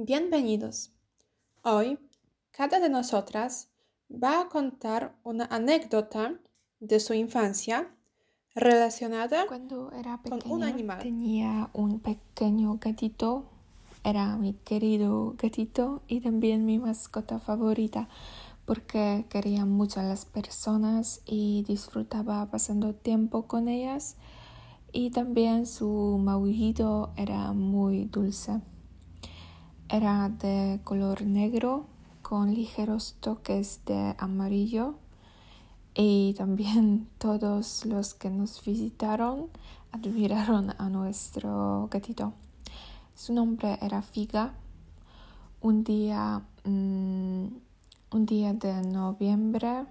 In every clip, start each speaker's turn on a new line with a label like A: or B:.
A: Bienvenidos. Hoy, cada de nosotras va a contar una anécdota de su infancia relacionada
B: Cuando era
A: con un animal.
B: tenía un pequeño gatito. Era mi querido gatito y también mi mascota favorita porque quería mucho a las personas y disfrutaba pasando tiempo con ellas y también su maullido era muy dulce. Era de color negro con ligeros toques de amarillo y también todos los que nos visitaron admiraron a nuestro gatito. Su nombre era Figa. Un día, mm, un día de noviembre,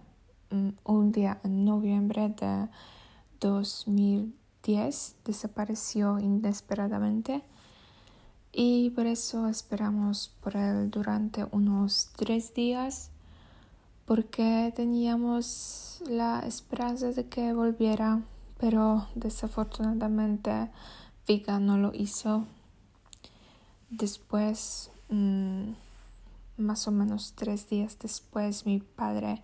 B: mm, un día en noviembre de 2010 desapareció inesperadamente y por eso esperamos por él durante unos tres días porque teníamos la esperanza de que volviera, pero desafortunadamente Figa no lo hizo. Después, mm, más o menos tres días después, mi padre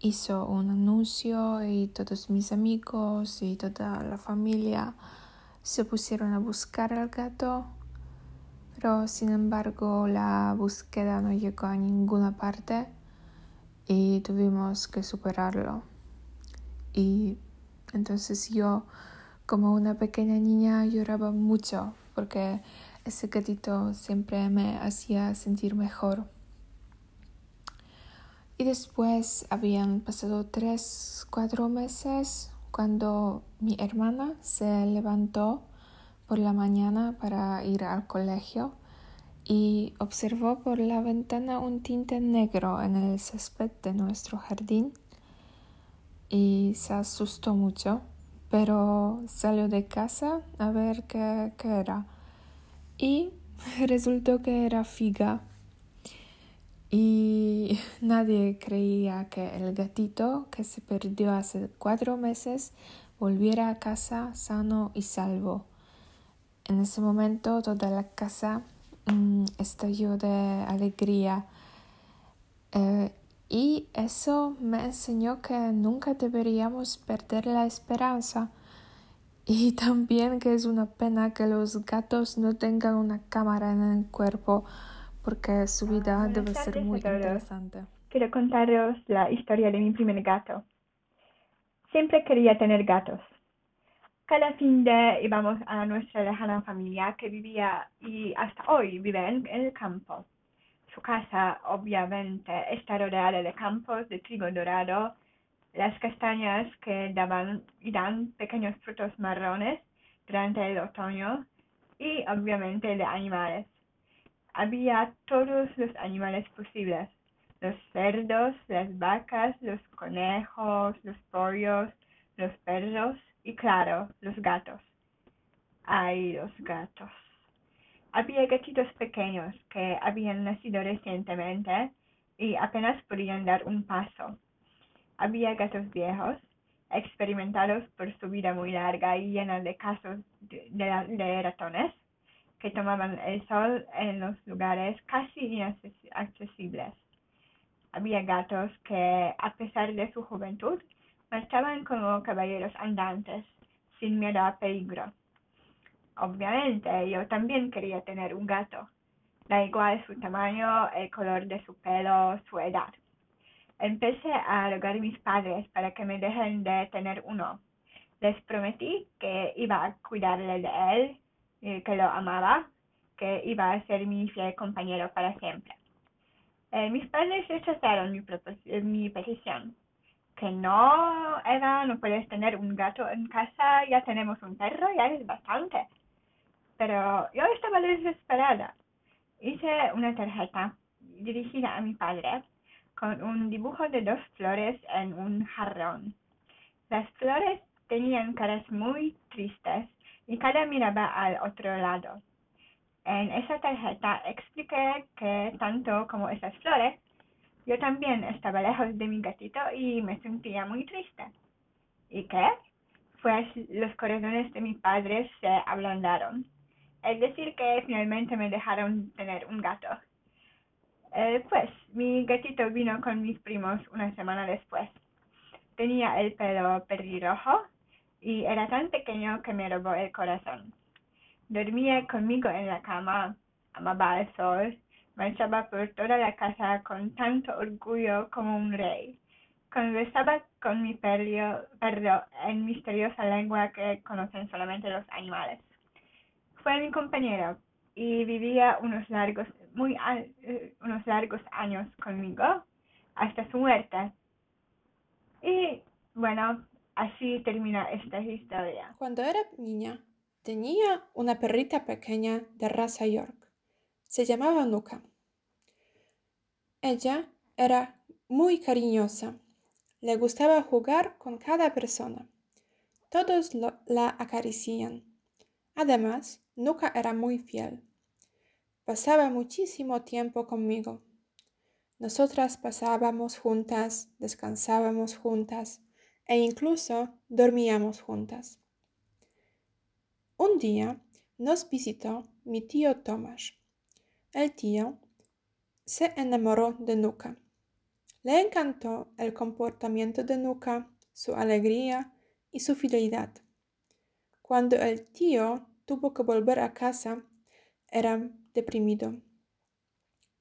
B: hizo un anuncio y todos mis amigos y toda la familia se pusieron a buscar al gato, pero sin embargo la búsqueda no llegó a ninguna parte y tuvimos que superarlo. Y entonces yo, como una pequeña niña, lloraba mucho porque ese gatito siempre me hacía sentir mejor. Y después habían pasado tres, cuatro meses cuando mi hermana se levantó por la mañana para ir al colegio y observó por la ventana un tinte negro en el césped de nuestro jardín y se asustó mucho, pero salió de casa a ver qué, qué era y resultó que era figa. Y nadie creía que el gatito que se perdió hace cuatro meses volviera a casa sano y salvo. En ese momento toda la casa mm, estalló de alegría. Eh, y eso me enseñó que nunca deberíamos perder la esperanza. Y también que es una pena que los gatos no tengan una cámara en el cuerpo porque su vida
C: Buenas
B: debe ser muy interesante.
C: Quiero contaros la historia de mi primer gato. Siempre quería tener gatos. Cada fin de íbamos a nuestra lejana familia que vivía y hasta hoy vive en el campo. Su casa obviamente está rodeada de campos de trigo dorado, las castañas que daban y dan pequeños frutos marrones durante el otoño y obviamente de animales. Había todos los animales posibles, los cerdos, las vacas, los conejos, los pollos, los perros y claro, los gatos. Ay, los gatos. Había gatitos pequeños que habían nacido recientemente y apenas podían dar un paso. Había gatos viejos, experimentados por su vida muy larga y llena de casos de, de- de ratones, que tomaban el sol en los lugares casi inaccesibles. Había gatos que, a pesar de su juventud, marchaban como caballeros andantes, sin miedo a peligro. Obviamente, yo también quería tener un gato. Da igual su tamaño, el color de su pelo, su edad. Empecé a rogar a mis padres para que me dejen de tener uno. Les prometí que iba a cuidarle de él, eh, que lo amaba, que iba a ser mi fiel compañero para siempre. Eh, mis padres rechazaron mi, petición. Que no, Eva, no puedes tener un gato en casa, ya tenemos un perro, ya es bastante. Pero yo estaba desesperada. Hice una tarjeta dirigida a mi padre con un dibujo de dos flores en un jarrón. Las flores tenían caras muy tristes y cada miraba al otro lado. En esa tarjeta expliqué que tanto como esas flores, yo también estaba lejos de mi gatito y me sentía muy triste. ¿Y qué? Pues los corazones de mis padres se ablandaron. es decir que finalmente me dejaron tener un gato. Eh, pues mi gatito vino con mis primos una semana después. Tenía el pelo pelirrojo y era tan pequeño que me robó el corazón. Dormía conmigo en la cama, amaba el sol, marchaba por toda la casa con tanto orgullo como un rey. Conversaba con mi perro, en misteriosa lengua que conocen solamente los animales. Fue mi compañero y vivía unos largos, muy, eh, unos largos años conmigo hasta su muerte. Y bueno, así termina esta historia.
A: Cuando era niña, tenía una perrita pequeña de raza York. Se llamaba Nuka. Ella era muy cariñosa. Le gustaba jugar con cada persona. Todos la acarician. Además, Nuka era muy fiel. Pasaba muchísimo tiempo conmigo. Nosotras pasábamos juntas, descansábamos juntas e incluso dormíamos juntas. Un día nos visitó mi tío Tomás. El tío se enamoró de Nuka. Le encantó el comportamiento de Nuka, su alegría y su fidelidad. Cuando el tío tuvo que volver a casa, era deprimido.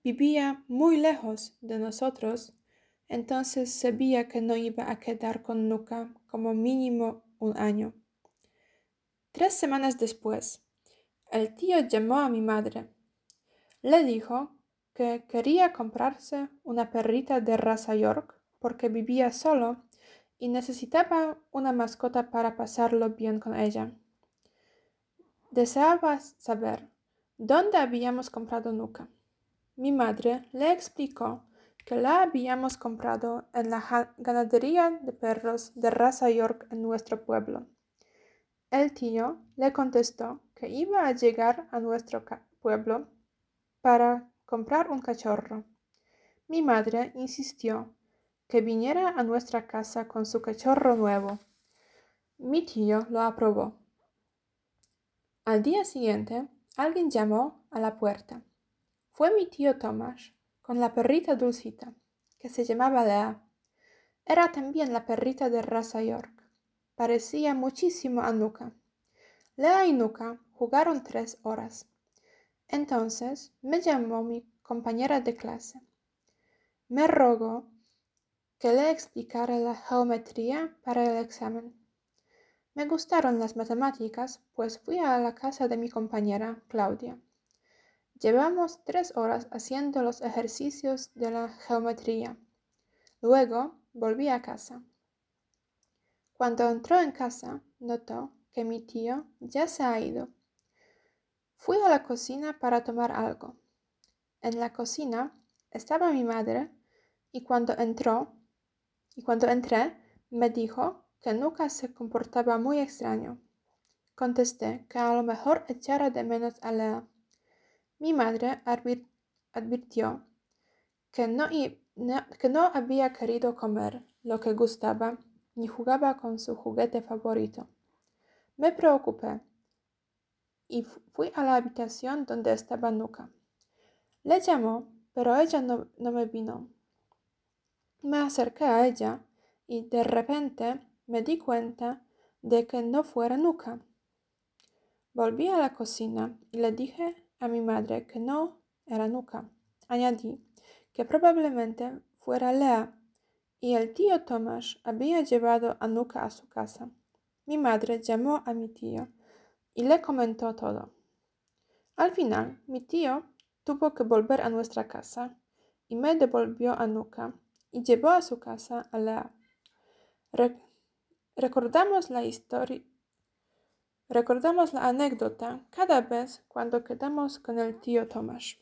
A: Vivía muy lejos de nosotros, entonces sabía que no iba a quedar con Nuka como mínimo un año. Tres semanas después, el tío llamó a mi madre. Le dijo que quería comprarse una perrita de raza York porque vivía solo y necesitaba una mascota para pasarlo bien con ella. Deseaba saber dónde habíamos comprado Nuka. Mi madre le explicó que la habíamos comprado en la ganadería de perros de raza York en nuestro pueblo. El tío le contestó que iba a llegar a nuestro pueblo para comprar un cachorro. Mi madre insistió que viniera a nuestra casa con su cachorro nuevo. Mi tío lo aprobó. Al día siguiente, alguien llamó a la puerta. Fue mi tío Tomás con la perrita Dulcita, que se llamaba Lea. Era también la perrita de raza York. Parecía muchísimo a Nuka. Lea y Nuka jugaron tres horas. Entonces me llamó mi compañera de clase. Me rogó que le explicara la geometría para el examen. Me gustaron las matemáticas, pues fui a la casa de mi compañera, Claudia. Llevamos tres horas haciendo los ejercicios de la geometría. Luego volví a casa. Cuando entró en casa, notó que mi tío ya se ha ido. Fui a la cocina para tomar algo. En la cocina estaba mi madre y cuando entró y cuando entré me dijo que nunca se comportaba muy extraño. Contesté que a lo mejor echara de menos a Lea. Mi madre advirtió que no, que no había querido comer lo que gustaba ni jugaba con su juguete favorito. Me preocupé y fui a la habitación donde estaba Nuka. Le llamó, pero ella no, no me vino. Me acerqué a ella y de repente me di cuenta de que no fuera Nuka. Volví a la cocina y le dije a mi madre que no era Nuka. Añadí que probablemente fuera Lea y el tío Tomás había llevado a Nuka a su casa. Mi madre llamó a mi tío y le comentó todo. Al final, mi tío tuvo que volver a nuestra casa y me devolvió a Nuka y llevó a su casa a Lea. recordamos la historia. Recordamos la anécdota cada vez cuando quedamos con el tío Tomás.